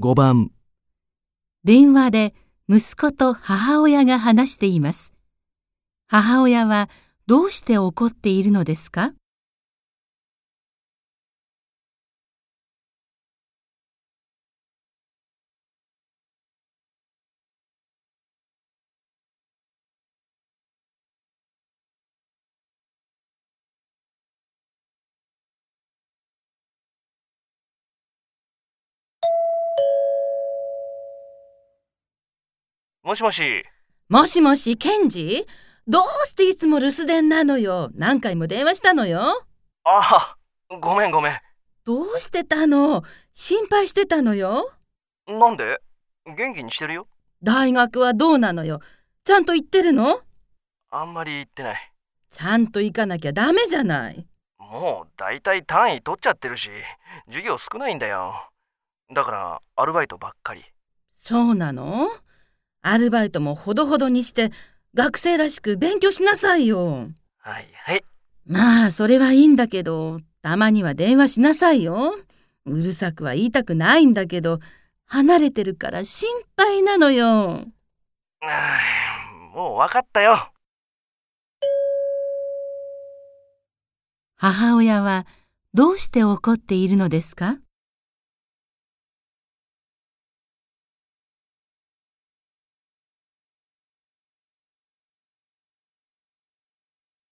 5番、電話で息子と母親が話しています。母親はどうして怒っているのですか？もしもし、もしもし、ケンジ？どうしていつも留守電なのよ何回も電話したのよああ、ごめんごめん。どうしてたの？心配してたのよなんで？元気にしてるよ。大学はどうなのよちゃんと行ってるの？あんまり言ってない。ちゃんと行かなきゃダメじゃない。もう大体単位取っちゃってるし、授業少ないんだよ。だから、アルバイトばっかり。そうなの？アルバイトもほどほどにして学生らしく勉強しなさいよ。はいはい。まあ、それはいいんだけど、たまには電話しなさいよ。うるさくは言いたくないんだけど、離れてるから心配なのよ。あーもう分かったよ。母親はどうして怒っているのですか？